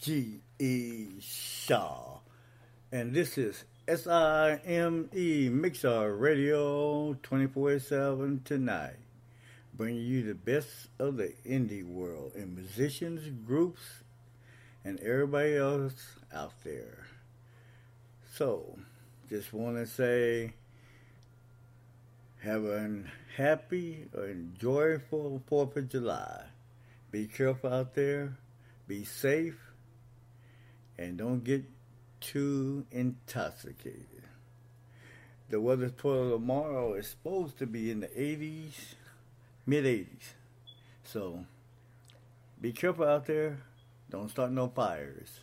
Is G.E. Shaw, and this is S-I-M-E Mixer Radio 24-7 tonight, bringing you the best of the indie world and musicians, groups, and everybody else out there. So, just want to say have a happy and joyful 4th of July. Be careful out there. Be safe. And don't get too intoxicated. The weather for tomorrow is supposed to be in the 80s, mid 80s. So be careful out there. Don't start no fires.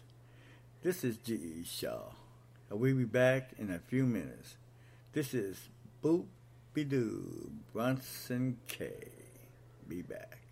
This is G.E. Shaw. And we'll be back in a few minutes. This is Boop Be Bronson K. Be back.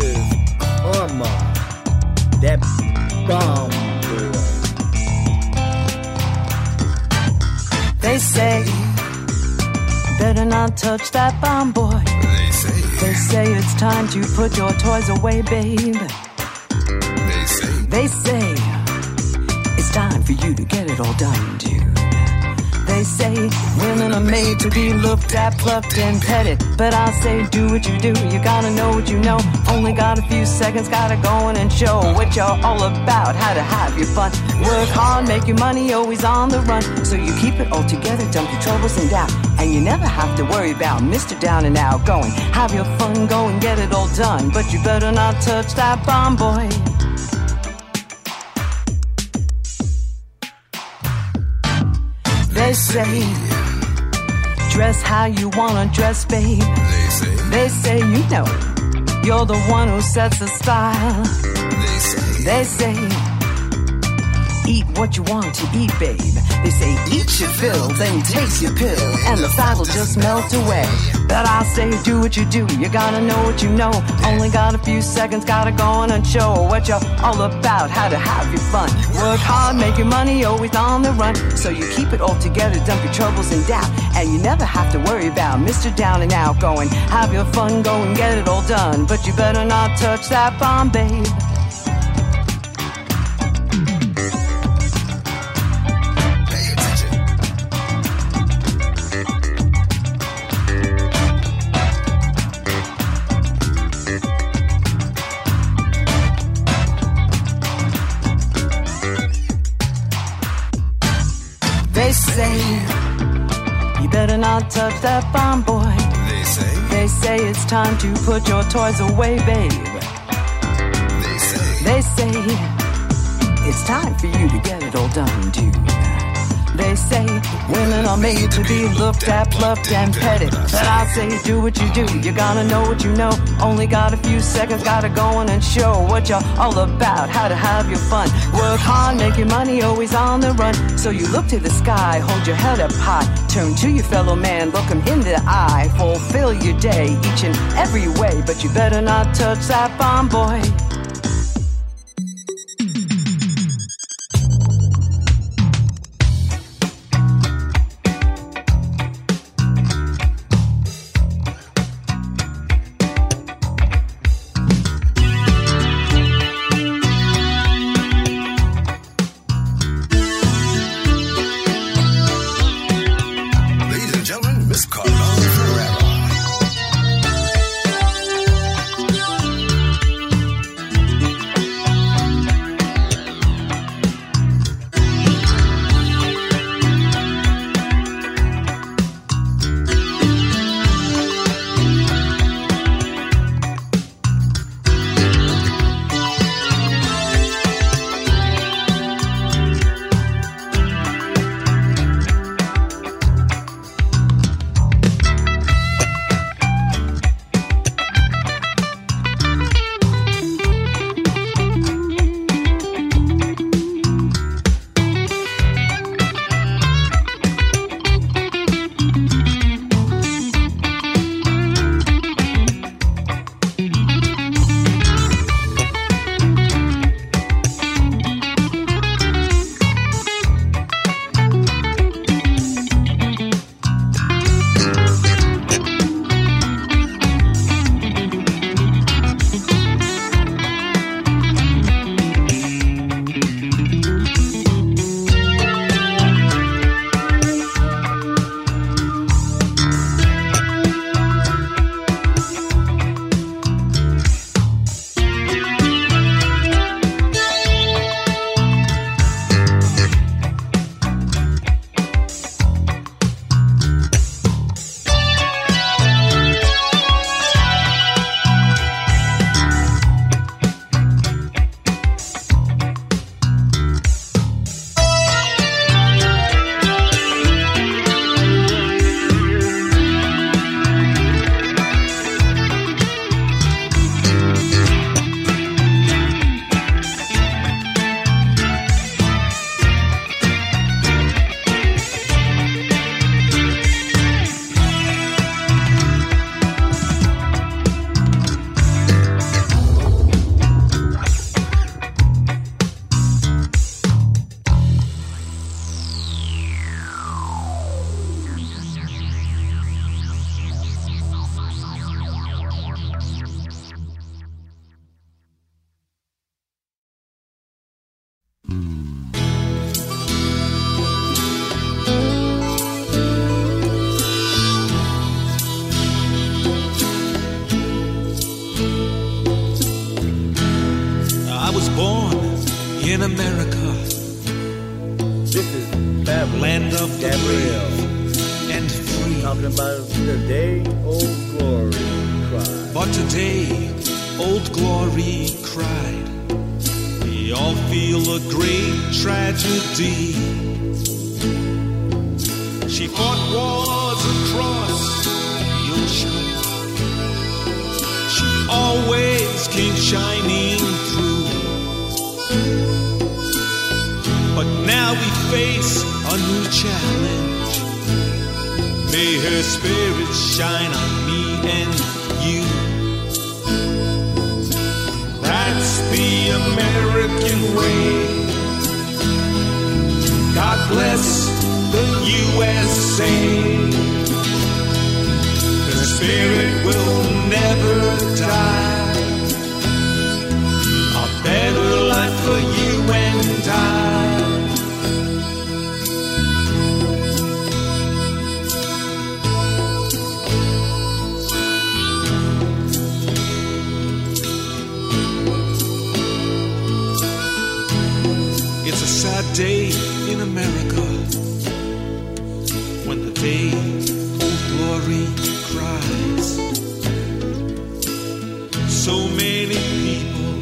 Armor. That bomb boy. They say, better not touch that bomb boy. They say, they say it's time to put your toys away, babe. They say, they say it's time for you to get it all done, dude. They say women are made to be looked at, plucked, and petted. But I say do what you do, you gotta know what you know. Only got a few seconds, gotta go in and show what you're all about, how to have your fun. Work hard, make your money, always on the run. So you keep it all together, dump your troubles and doubt. And you never have to worry about Mr. Down and Out going. Have your fun, go and get it all done. But you better not touch that bomb, boy. They say, dress how you wanna dress, babe. they say, They say, you know, you're the one who sets the style. they say, They say, eat what you want to eat, babe. They say, eat your fill, then take your pill, and the fat will just melt away. But I say, do what you do, you gotta know what you know. Only got a few seconds, gotta go on and show what you're all about, how to have your fun. Work hard, make your money, always on the run. So you keep it all together, dump your troubles and doubt. And you never have to worry about Mr. Down and Out going. Have your fun, go and get it all done. But you better not touch that bomb, babe. Touch that bomb, boy. They say, They say it's time to put your toys away, babe. they say, They say it's time for you to get it all done, dude. They say women are made to be looked at, plucked, and petted. But I say do what you do, you gotta know what you know. Only got a few seconds, gotta go on and show what you're all about, how to have your fun. Work hard, make your money, always on the run. So you look to the sky, hold your head up high. Turn to your fellow man, look him in the eye. Fulfill your day each and every way. But you better not touch that bomb, boy. American way. God bless the USA. The spirit will never die. Day in America when the day of glory cries. So many people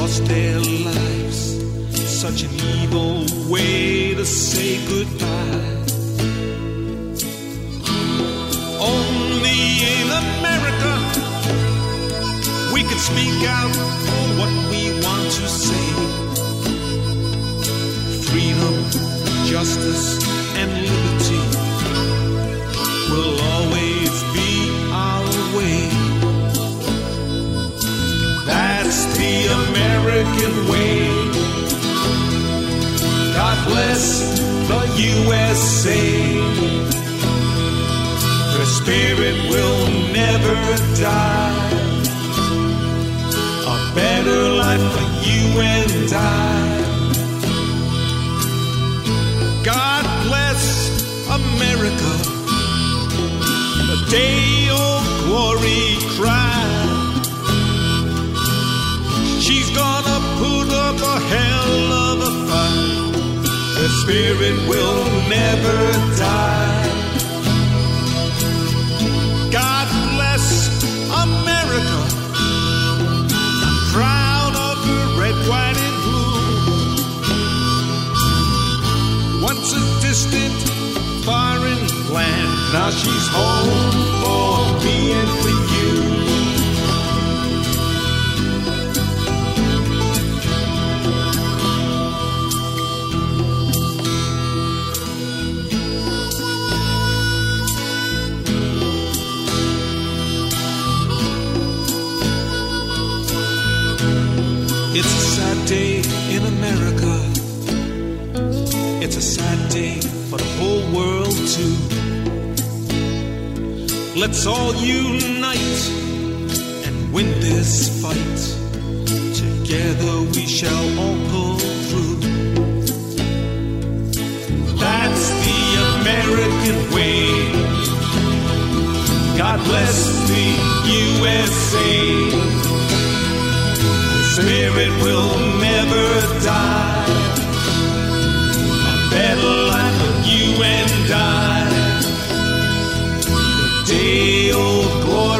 lost their lives. Such an evil way to say goodbye. Only in America we can speak out justice, and liberty will always be our way. That's the American way. God bless the USA. Her spirit will never die. A better life for you and I. America. The day of glory cry. She's gonna put up a hell of a fight. The spirit will never die. God bless America. I'm proud of her red, white, and blue. Once a distant foreign land, now she's home for me and for you. It's a sad day in America. It's a sad Let's all unite and win this fight. Together we shall all pull through. That's the American way. God bless the USA. Spirit will never die. A better life for you and I. Of glory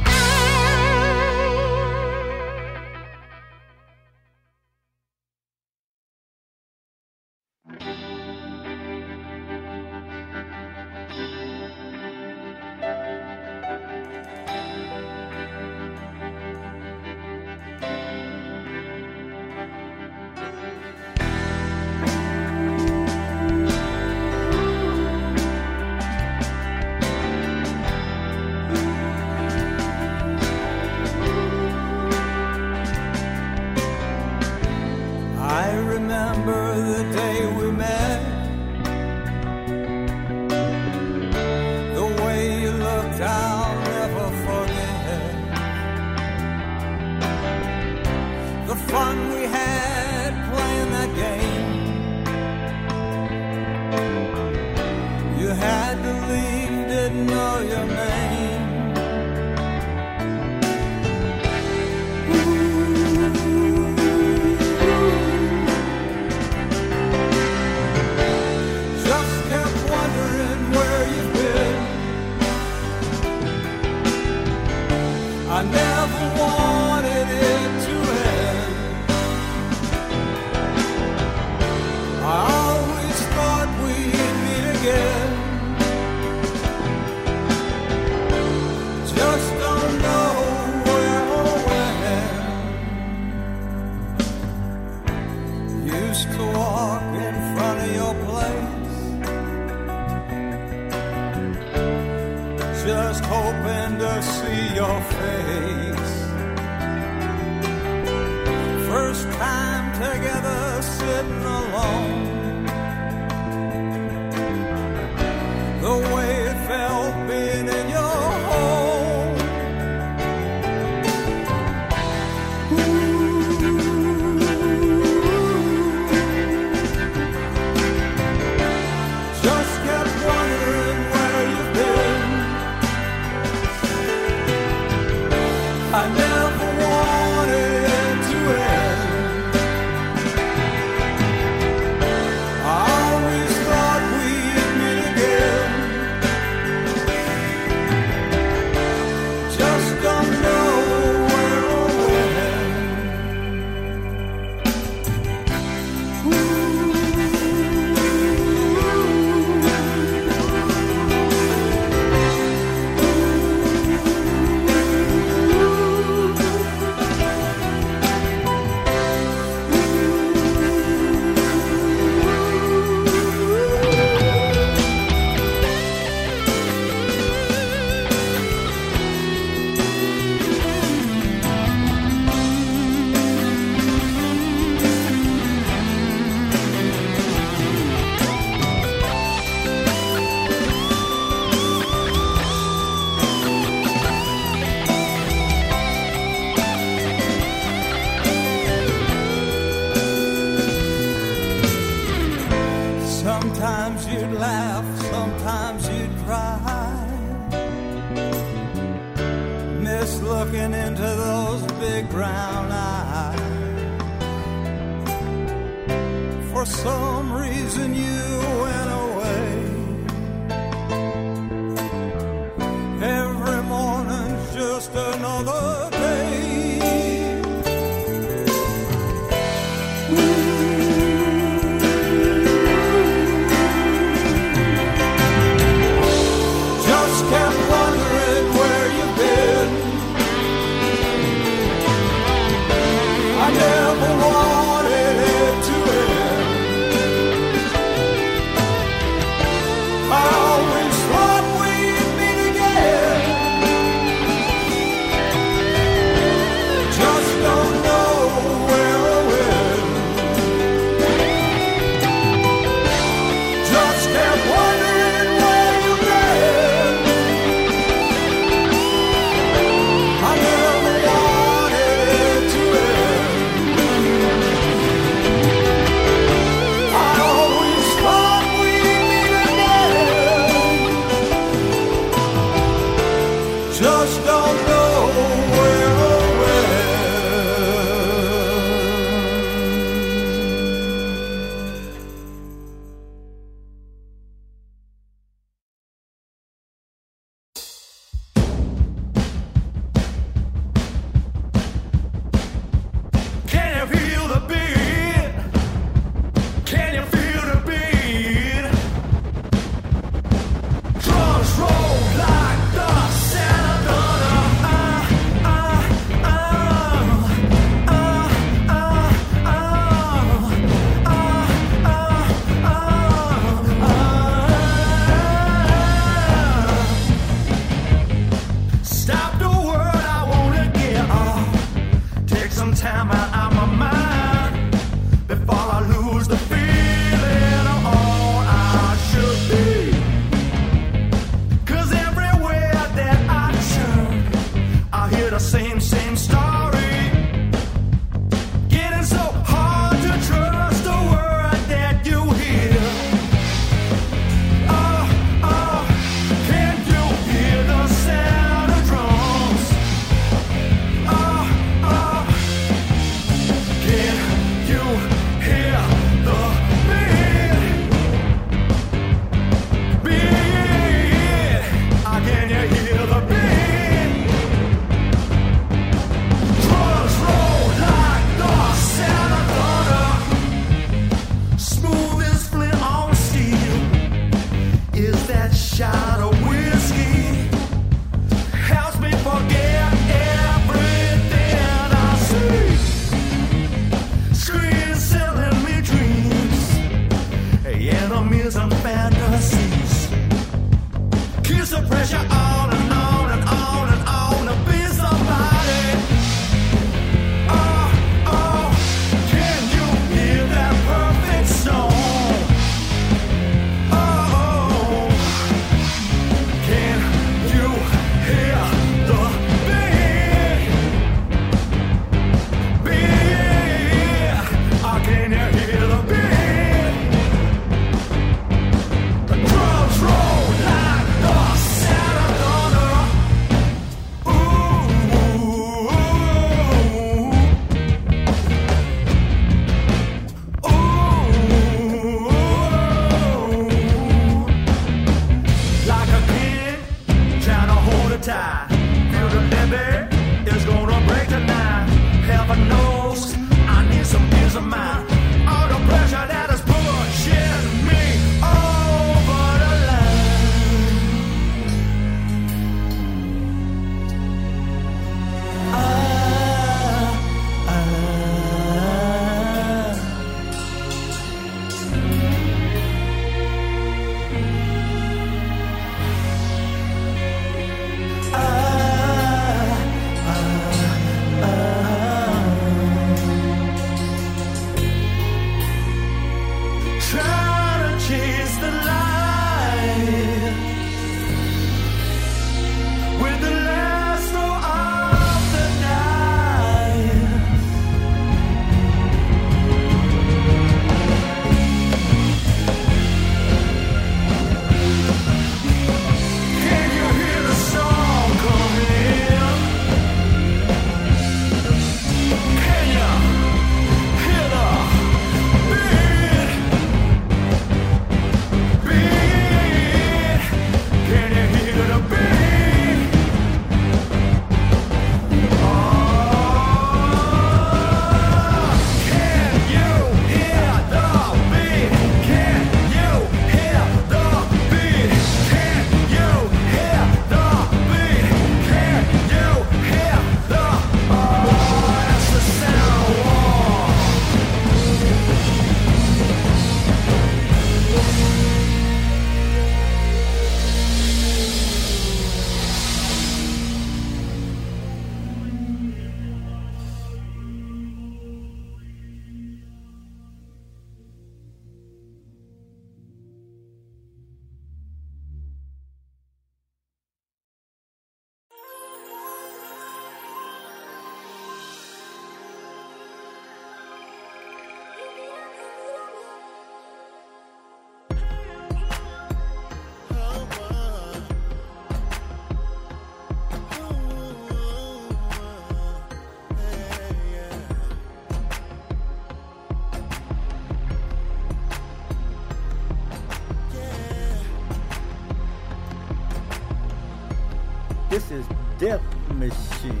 Death Machine,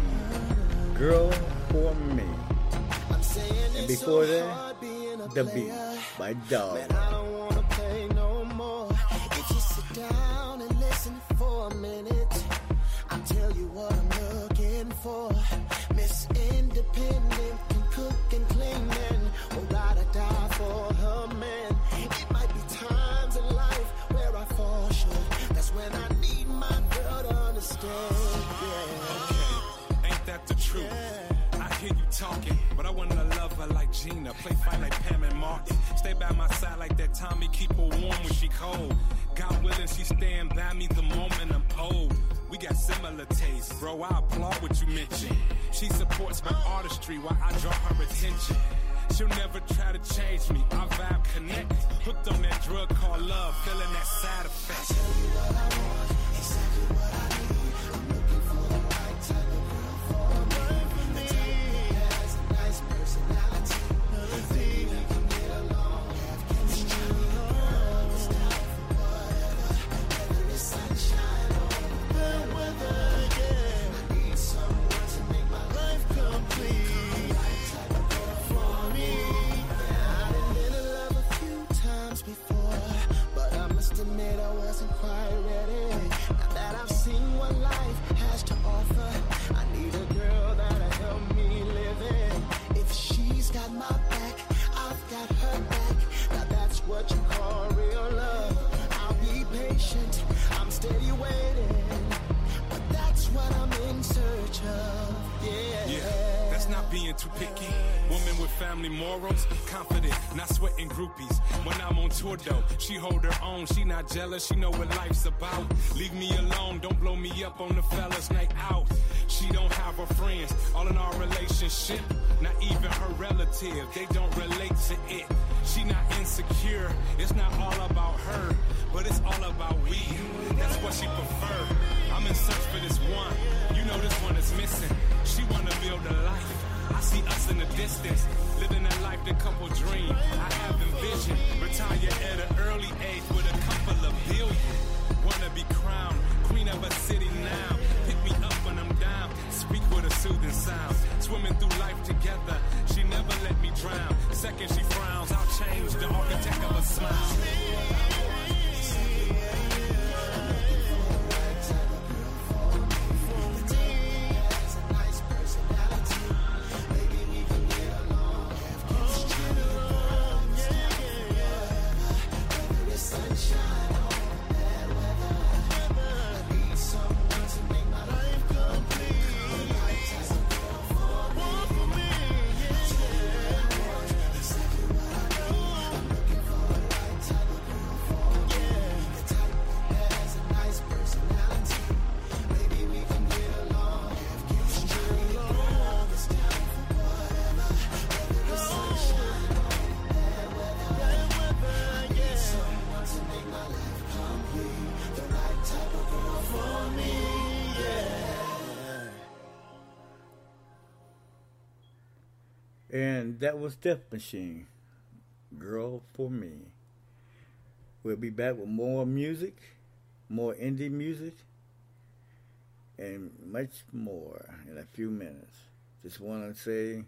Girl for Me. And before that, The Beat by Dog. play fight like Pam and Martin. Stay by my side like that Tommy, keep her warm when she cold. God willing, she stand by me the moment I'm old. We got similar tastes, bro. I applaud what you mentioned. She supports my artistry while I draw her attention. She'll never try to change me. I vibe connect. Hooked on that drug called love, feeling that side effect. Exactly what I want, exactly what I before, but I must admit I wasn't quite ready. Now that I've seen what life has to offer, I need a girl that'll help me live it. If she's got my back, I've got her back. Now that's what you call real love. I'll be patient. Too picky. Woman with family morals, confident, not sweating groupies. When I'm on tour though, she hold her own. She not jealous, she know what life's about. Leave me alone, don't blow me up on the fellas night out. She don't have her friends, all in our relationship. Not even her relative, they don't relate to it. She not insecure, it's not all about her, but it's all about we. That's what she prefer. I'm in search for this one. You know this one is missing. She wanna build a life. I see us in the distance, living a life the couple dream. I have envisioned retire at an early age with a couple of billion. Wanna be crowned queen of a city now. Pick me up when I'm down. Speak with a soothing sound. Swimming through life together. She never let me drown. Second she frowns, I'll change the architect of a smile. And that was Death Machine, Girl for Me. We'll be back with more music, more indie music, and much more in a few minutes. Just want to say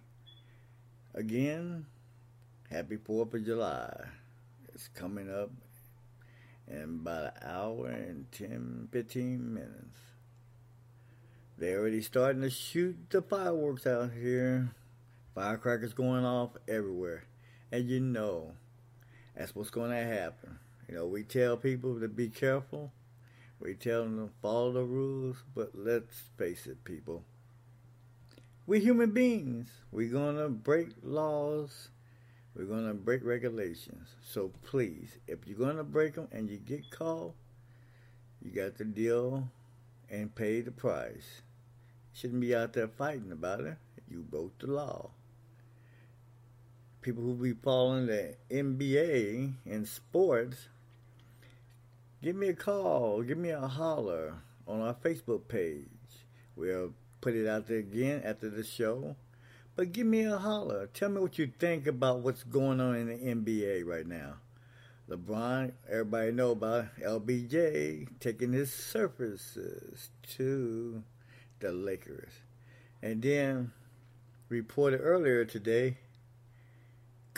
again, happy 4th of July. It's coming up in about an hour and 10, 15 minutes. They're already starting to shoot the fireworks out here. Firecrackers going off everywhere. And you know, that's what's going to happen. You know, we tell people to be careful. We tell them to follow the rules. But let's face it, people. We're human beings. We're going to break laws. We're going to break regulations. So please, if you're going to break them and you get caught, you got to deal and pay the price. Shouldn't be out there fighting about it. You broke the law people who be following the NBA in sports, give me a call, give me a holler on our Facebook page. We'll put it out there again after the show. But give me a holler. Tell me what you think about what's going on in the NBA right now. LeBron, everybody know about LBJ taking his services to the Lakers. And then reported earlier today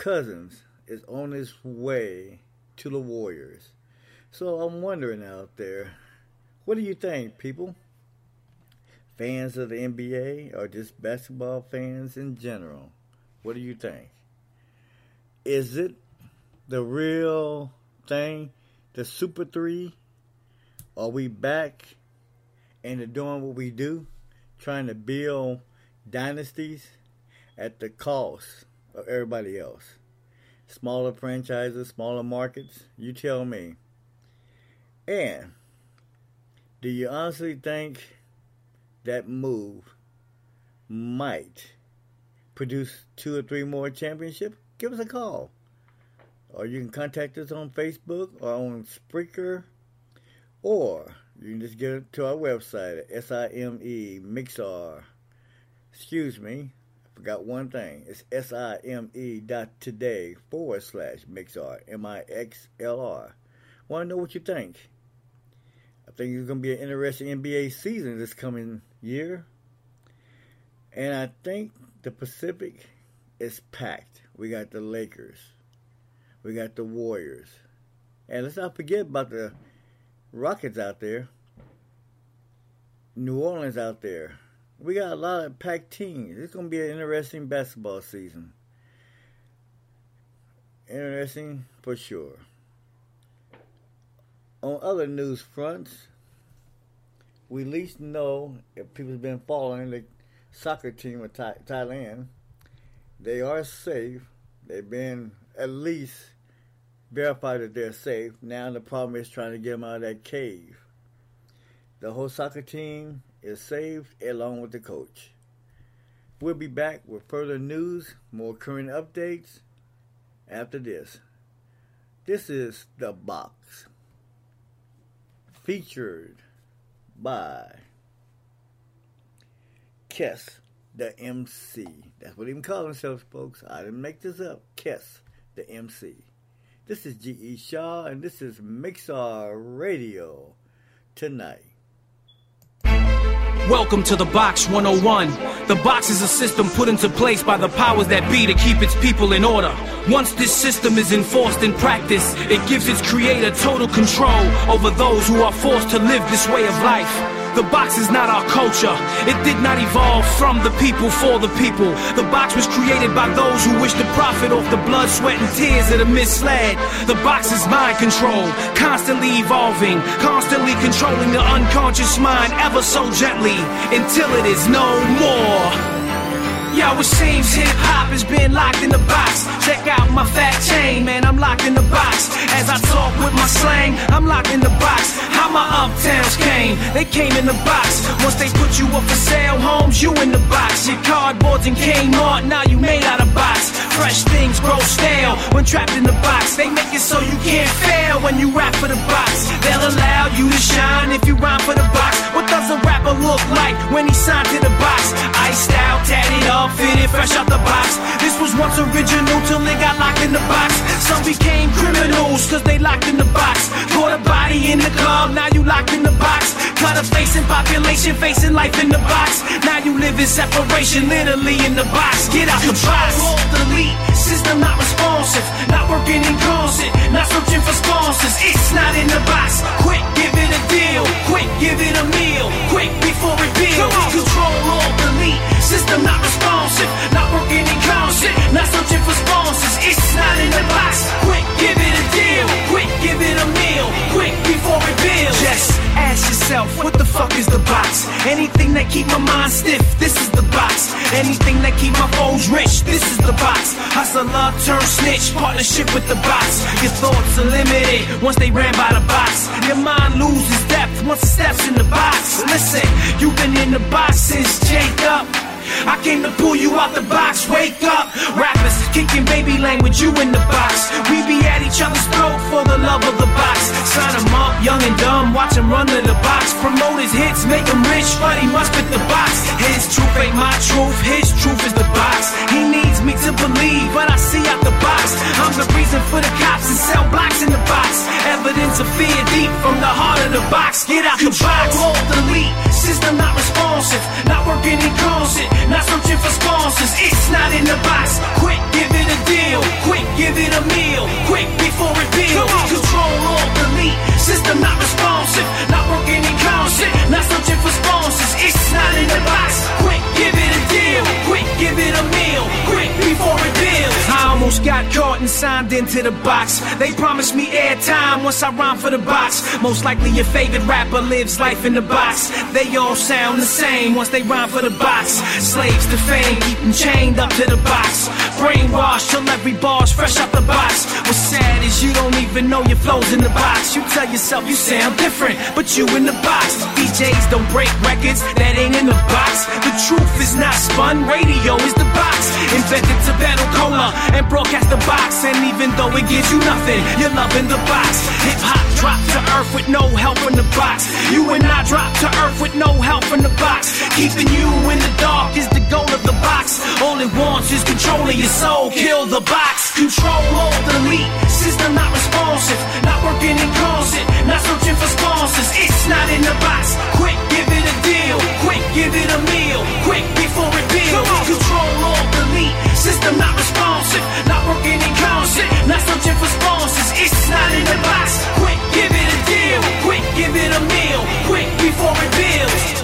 Cousins is on his way to the Warriors. So I'm wondering out there, what do you think, people? Fans of the NBA or just basketball fans in general? What do you think? Is it the real thing, the Super 3? Are we back into doing what we do, trying to build dynasties at the cost of everybody else. Smaller franchises, smaller markets, you tell me. And do you honestly think that move might produce two or three more championships? Give us a call. Or you can contact us on Facebook or on Spreaker. Or you can just get to our website at S-I-M-E Mixlr. Excuse me, forgot one thing. It's S-I-M-E dot today forward slash Mixlr, M-I-X-L-R. Want to know what you think? I think it's going to be an interesting NBA season this coming year. And I think the Pacific is packed. We got the Lakers. We got the Warriors. And let's not forget about the Rockets out there, New Orleans out there. We got a lot of packed teams. It's going to be an interesting basketball season. Interesting for sure. On other news fronts, we at least know if people have been following the soccer team of Thai- Thailand, they are safe. They've been at least verified that they're safe. Now the problem is trying to get them out of that cave. The whole soccer team is saved along with the coach. We'll be back with further news, more current updates after this. This is The Box, featured by Kess, the MC. That's what he even call themselves, folks. I didn't make this up. Kess, the MC. This is G.E. Shaw, and this is Mixlr Radio tonight. Welcome to the Box 101. The box is a system put into place by the powers that be to keep its people in order. Once this system is enforced in practice, it gives its creator total control over those who are forced to live this way of life. The box is not our culture. It did not evolve from the people for the people. The box was created by those who wish to profit off the blood, sweat, and tears of the misled. The box is mind control, constantly evolving, constantly controlling the unconscious mind ever so gently until it is no more. Yo, it seems hip hop has been locked in the box. Check out my fat chain, man, I'm locked in the box. As I talk with my slang, I'm locked in the box. How my uptowns came, they came in the box. Once they put you up for sale, homes, you in the box. Your cardboards and Kmart, now you made out of box. Fresh things grow stale when trapped in the box. They make it so you can't fail when you rap for the box. They'll allow you to shine if you rhyme for the box. What does a rapper look like when he signed to the box? Iced out, tatted up, fitted fresh out the box. This was once original till they got locked in the box. Some became criminals cause they locked in the box. Caught a body in the club, now you locked in the box. Cut a face in population, facing life in the box. Now you live in separation, literally in the box. Get out the box. Alt delete, system not responsive, not working in concert, not searching for sponsors. It's not in the box. Quick, give it a deal. Quick, give it a meal. Quick before it peels. Control delete, system not responsive, not working in concert, not searching for sponsors. It's not in the box. Quick, give it a deal. Quick, give it a meal. Quick before it peels. Ask yourself, what the fuck is the box? Anything that keep my mind stiff, this is the box. Anything that keep my foes rich, this is the box. Hustler turn snitch, partnership with the box. Your thoughts are limited once they ran by the box. Your mind loses depth once it steps in the box. Listen, you've been in the box since Jacob. I came to pull you out the box, wake up. Rappers kicking baby language, you in the box. We be at each other's throat for the love of the box. Sign 'em up, young and dumb, watch him run to the box. Promote his hits, make him rich, but he must fit the box. His truth ain't my truth, his truth is the box. He needs me to believe, but I see out the box. I'm the reason for the cops and sell blocks in the box. Evidence of fear deep from the heart of the box. Get out the box. Delete, system not responsive, not working in concert, not searching for sponsors. It's not in the box. Quick, give it a deal. Quick, give it a meal. Quick before it peels. Control alt delete, system not responsive, not working in concert, not searching for sponsors. It's not in the box. Quick, give it a deal. Quick, give it a meal. Quick before it peels. I almost got caught and signed into the box. They promised me airtime once I rhyme for the box. Most likely your favorite rapper lives life in the box. They all sound the same once they rhyme for the box. Slaves to fame, keep them chained up to the box. Brainwashed till every bar's fresh out the box. What's sad is you don't even know your flows in the box. You tell yourself you sound different, but you in the box. DJs don't break records that ain't in the box. The truth is not spun, radio is the box. Invented to battle cola and broadcast the box. And even though it gives you nothing, you're loving the box. Hip hop dropped to earth with no help from the box. You and I dropped to earth with no help from the box. Keeping you in the dark is the goal of the box. All it wants is control of your soul. Kill the box. Control all delete. System not responsive. Not working in concert. Not searching for sponsors. It's not in the box. Quick, give it a deal. Quick, give it a meal. Quick before it peels. Control all delete. System not responsive. Not working in concert. Not searching for sponsors. It's not in the box. With Give it a meal, quick before it builds.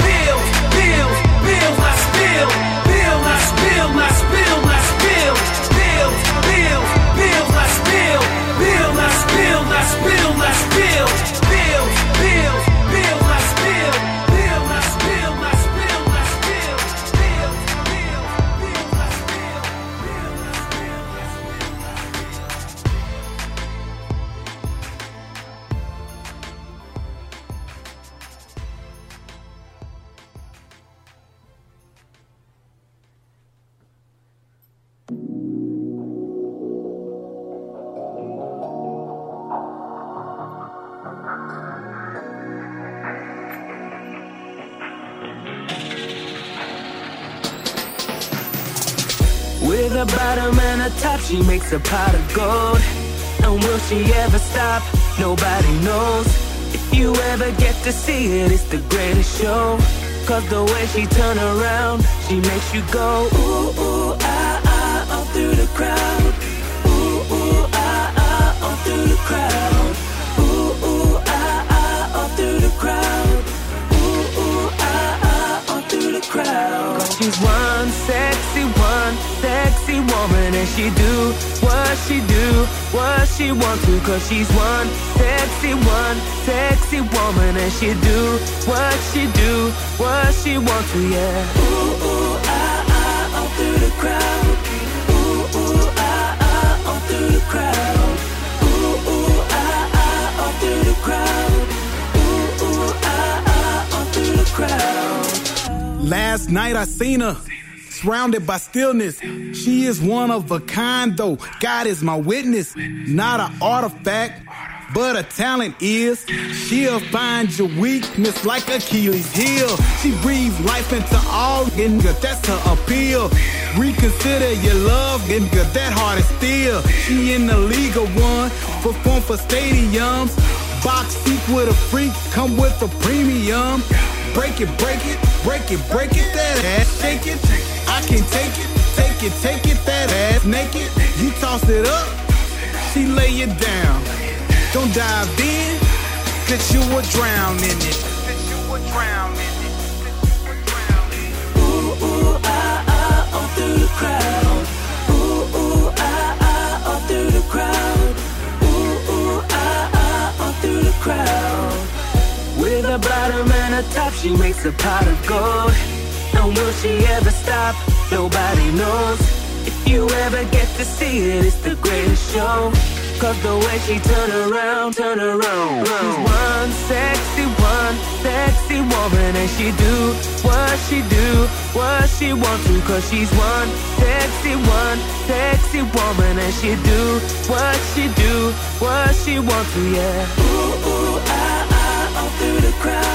Top, she makes a pot of gold. And will she ever stop? Nobody knows. If you ever get to see it, it's the greatest show. Cause the way she turn around, she makes you go, ooh, ooh, ah, ah, all through the crowd. Ooh, ooh, ah, ah, all through the crowd. Ooh, ooh, ah, ah, all through the crowd. Ooh, ooh, ah, ah, all through the crowd. She's one sexy woman, and she do what she do, what she want to. Cause she's one sexy, one sexy woman, and she do what she do, what she want to, yeah. Ooh, ooh, ah, ah, all through the crowd. Ooh, ooh, ah, ah, all through the crowd. Ooh, ooh, ah, ah, all through the crowd. Ooh, ooh, ah, ah, all through the crowd. Last night I seen her. Surrounded by stillness. She is one of a kind, though. God is my witness. Not an artifact, but a talent is. She'll find your weakness like Achilles' heel. She breathes life into all, nigga, that's her appeal. Reconsider your love, nigga, that heart is still. She in the league of one, perform for stadiums. Box seat with a freak, come with a premium. Break it, break it, break it, break it, that ass, shake it. I can take it, take it, take it, that ass naked. You toss it up, she lay it down. Don't dive in, cause you will drown in it. Ooh, ooh, ah, ah, all through the crowd. Ooh, ooh, ah, ah, all through the crowd. Ooh, ooh, ah, ah, all through the crowd. With a bottom and a top, she makes a pot of gold. Will she ever stop? Nobody knows. If you ever get to see it, it's the greatest show. Cause the way she turn around, turn around. She's one sexy, one sexy woman, and she do what she do, what she want to. Cause she's one sexy, one sexy woman, and she do what she do, what she want to, yeah. Ooh, ooh, ah, ah, all through the crowd.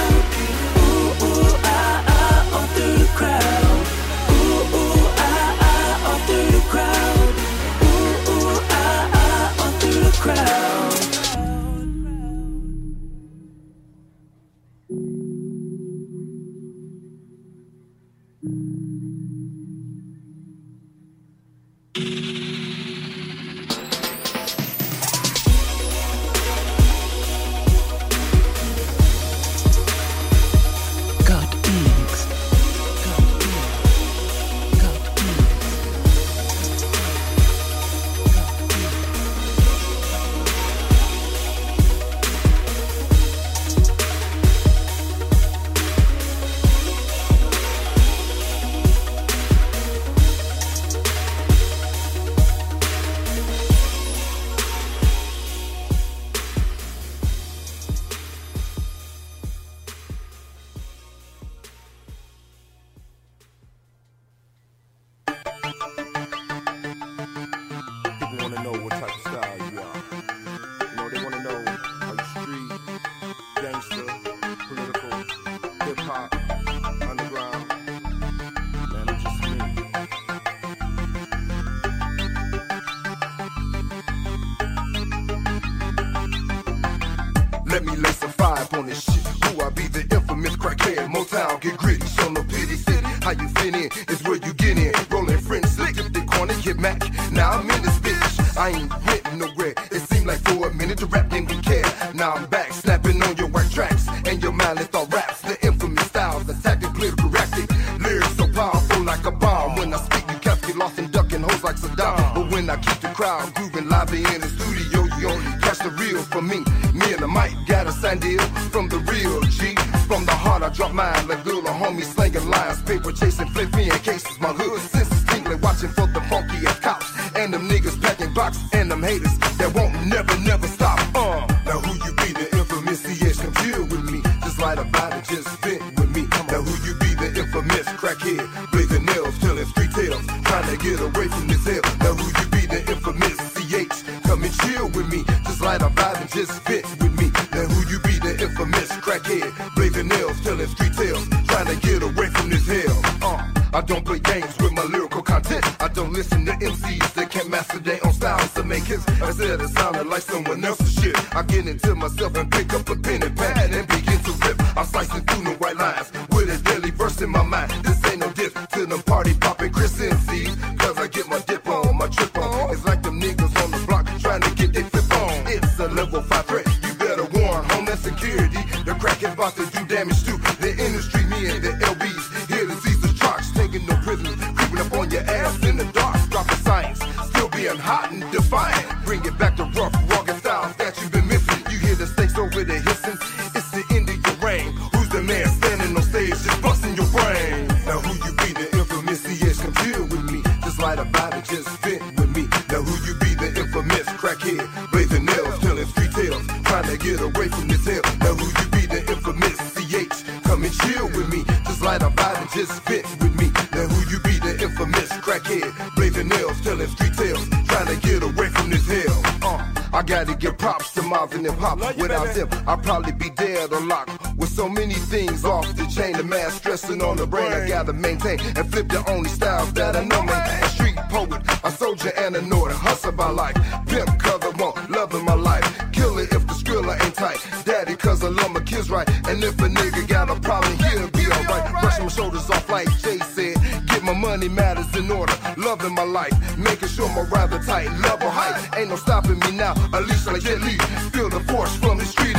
Man standing on stage just busting your brain? Now who you be? The infamous CH come chill with me. Just light a body, just fit with me. Now who you be? The infamous crackhead, blazing nails, telling street tales, trying to get away from this hell. Now who you be? The infamous CH, come and chill with me. Just light a body, just fit with me. Now who you be? The infamous crackhead, blazing nails, telling street tales, trying to get away from this hell. Uh, I gotta give props to Marvin and Pop. Without them, I'd probably be dead or locked. So many things off the chain, the mass stressing on the brain. I gotta maintain and flip the only styles that I know, man. Street poet, a soldier, and a northern hustle by life. Pimp, cause I want loving my life. Kill it if the skrilla ain't tight. Daddy, cause I love my kids right. And if a nigga got a problem, he'll be alright. Brushing my shoulders off like Jay said. Get my money matters in order. Loving my life, making sure my rather tight. Level height, ain't no stopping me now. At least like Jet Li. Feel the force from the street.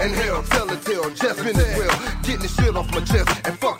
And hell, tell a tale, just been as well. Getting the shit off my chest and fuck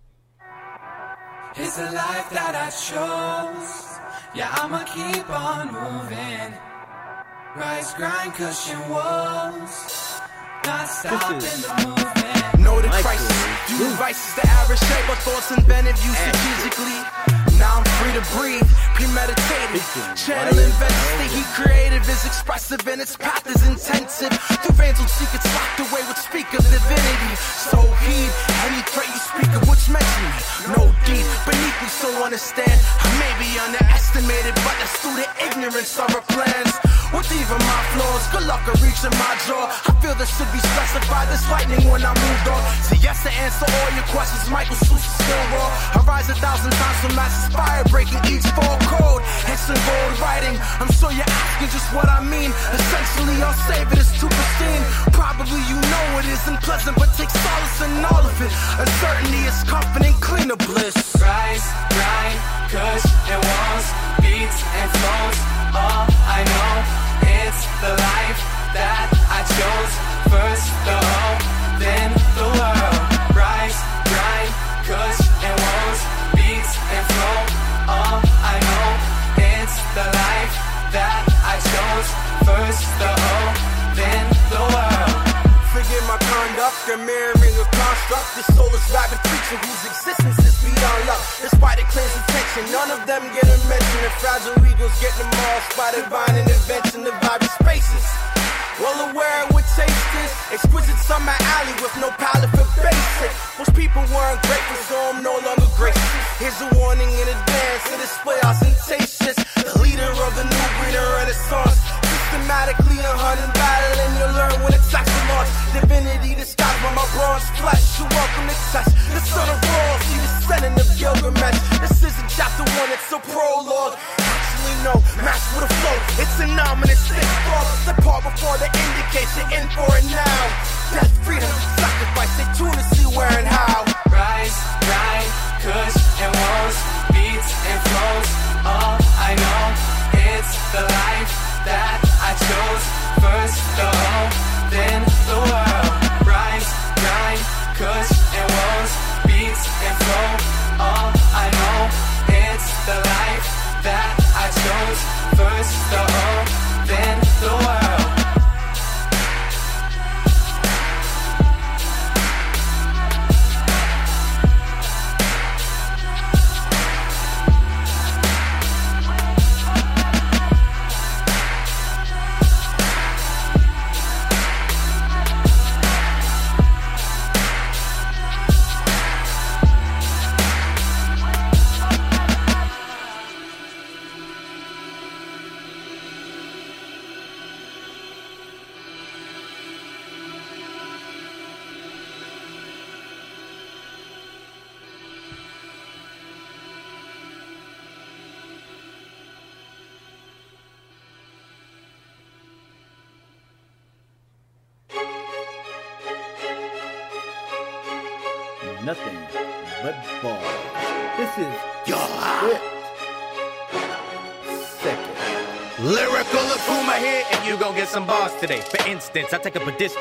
It's a life that I chose. Yeah, I'ma keep on moving. Rise, grind, cushion walls. Not stopping the movement. Know the crisis. View vices, the average shape of thoughts invented, you strategically. Now I'm free to breathe, premeditated. Channel invented, the creative is expressive and its path is intensive. Through veins and secrets locked away with speak of divinity. So heed any threat you speak of, which mention me. No deed beneath me, so understand. I may be underestimated, but that's through the ignorance of our plans. With even my flaws, good luck at reaching my jaw. I feel this should be specified as lightning when I moved on. So yes to answer all your questions, Michael is still raw. I rise a thousand times from mass fire, breaking each fall code. Hence in bold writing, I'm sure you're asking just what I mean. Essentially, I'll save it as too pristine. Probably you know it isn't pleasant, but take solace in all of it. Uncertainty is confident, cleaner bliss. Rise, grind, kush and walls, beats and flows. All I know, it's the life that I chose. First the hope, then the world. Rise, grind, kush and walls, beats and flow. All I know, it's the life that I chose. First the hope, then the world. Forget my conduct, they're mirroring a construct. This soulless rabid creature whose existence is beyond love. Despite it claims attention, none of them get a mention. And fragile eagles get them all spotted by an invention of vibrant spaces. Well aware of what taste is. Exquisite summer alley with no palate for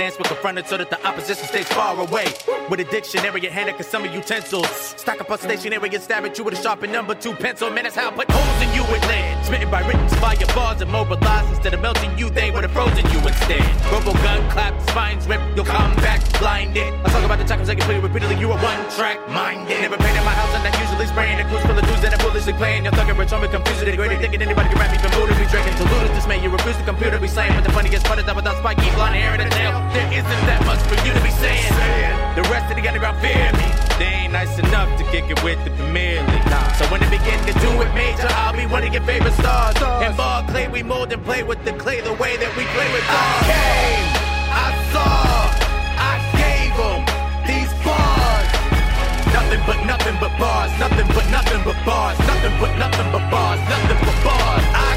a distance with confronted so that the opposition stays far away. With a dictionary in hand and some of utensils. Stack up a stationary and stab at you with a sharpened number two pencil. Man, that's how I put holes in you with lead. Smitten by written fire bars and mobilized. Instead of melting you, they would have frozen you instead. Verbal gun clap, spines rip, you'll come back blinded. I talk about the times I get played repeatedly, you are one track minded. Never in my house, and I usually spraying the crews full of dudes that are foolishly playing. Your thugger rich, me confused, degraded, thinking anybody can rap me from Buddha, be drinking to Luda's dismay. You refuse to computer, be slaying, but the funniest part is that without spiky blonde hair and a tail, there isn't that much for you to be saying. The rest of the underground fear me. They ain't nice enough to kick it with the Premier League. So when they begin to do it major, I'll be one of your favorite stars. And ball clay, we mold and play with the clay the way that we play with ball. I came, I saw, I gave 'em these bars. Nothing but nothing but bars, nothing but nothing but bars, nothing but nothing but bars, nothing but bars. I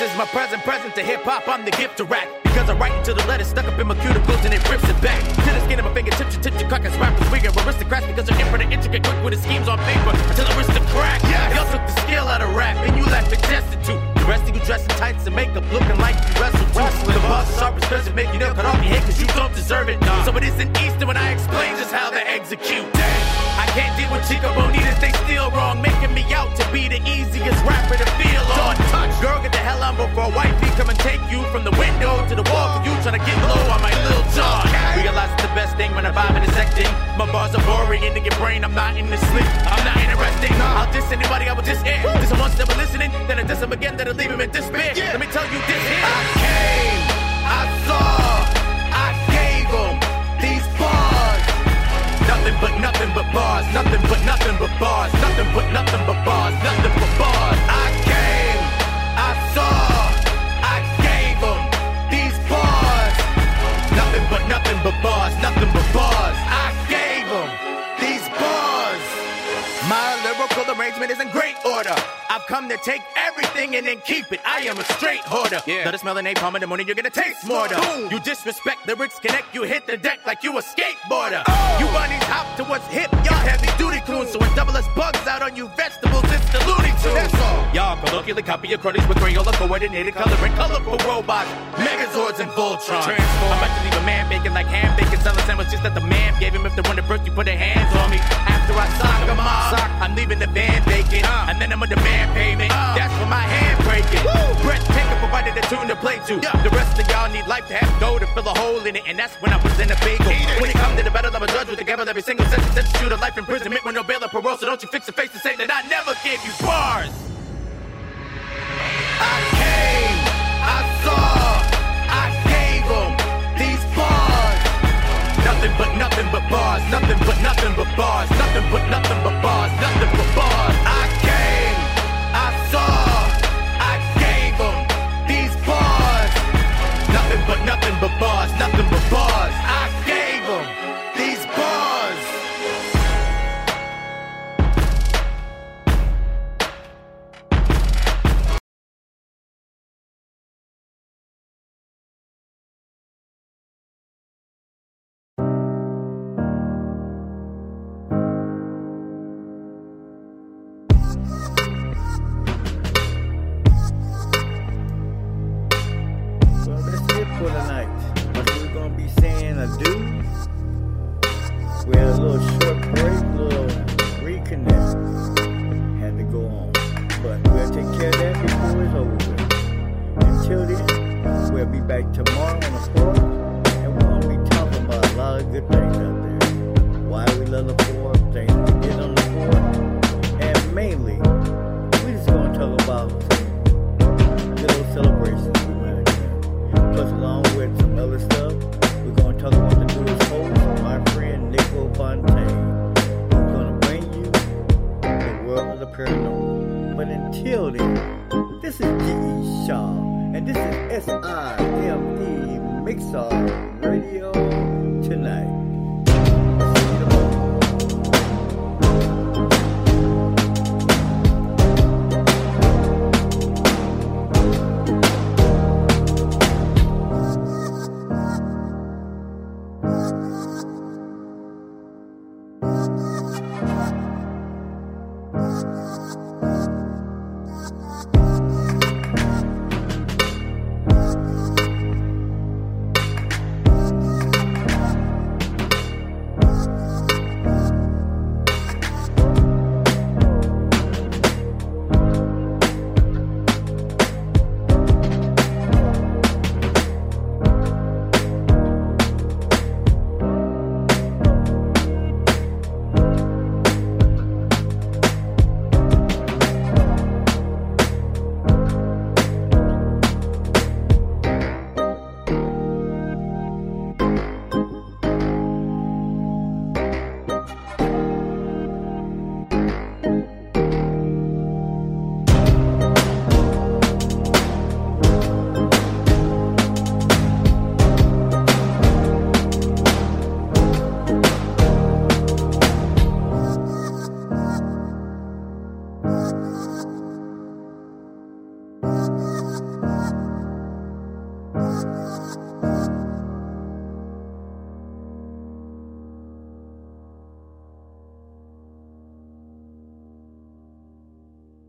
Presence is my present present to hip hop. I'm the gift to rap. Because I write into the letters stuck up in my cuticles and it rips it back. To the skin of my fingertips, you tip your cock crackers, rappers, we get aristocrats because they're infinite, intricate, quick with the schemes on paper until the wrist to crack. Y'all took the skill out of rap and you left it destitute. The rest of you dressed in tights and makeup looking like you wrestle too. The boss sharp as prison, make you nail cut off your head because you don't deserve it. So it isn't Easter when I explain just how they execute. I can't deal with Chico Bonitas, they still wrong, making me out to be the easiest rapper to feel on. Touch, girl, get the hell on before a white bee come and take you from the window to the wall for you trying to get low on my little John. Realize it's the best thing when I vibe in a secting. My bars are boring into your brain, I'm not in the sleep. I'm not interesting. I'll diss anybody, I will diss. Diss them once, they were listening, then I diss them again, then I leave them in despair. Let me tell you this here. I came, I saw, I gave 'em these bars. Nothing but nothing but bars, nothing but nothing but bars, nothing but nothing but bars, nothing but bars. I came, I saw, I gave 'em these bars. Nothing but nothing but bars, nothing but bars. I gave 'em these bars. My lyrical arrangement is in great order. Come to take everything and then keep it. I am a straight hoarder. Yeah. Let it smell the napalm in the morning, you're gonna taste more. You disrespect the lyrics, connect, you hit the deck like you a skateboarder. Oh. You bunnies hop to what's hip, y'all heavy duty coons. So when double S bugs out on you vegetables, it's the Looney Tunes. That's all. Y'all colloquially copy your cronies with Crayola coordinated coloring, colorful robots, Megazords and Voltron. Transform. I'm about to leave a man baking like ham bacon, selling sandwiches just that the man gave him. If the want to birth, you put their hands on me. After I sock 'em off, I'm leaving the van vacant, uh. and then I'm a demand payment. That's for my hand breaking. Breathtaking provided a tune to play to. The rest of y'all need life to have go to fill a hole in it, and that's when I present a bagel. When it comes to the battle, I'm a judge with the gavel. Every single sentence you to life imprisonment with no bail or parole. So don't you fix a face to say that I never gave you bars. I came, I saw, I gave 'em these bars. Nothing but nothing but bars, nothing but nothing but bars, nothing but nothing but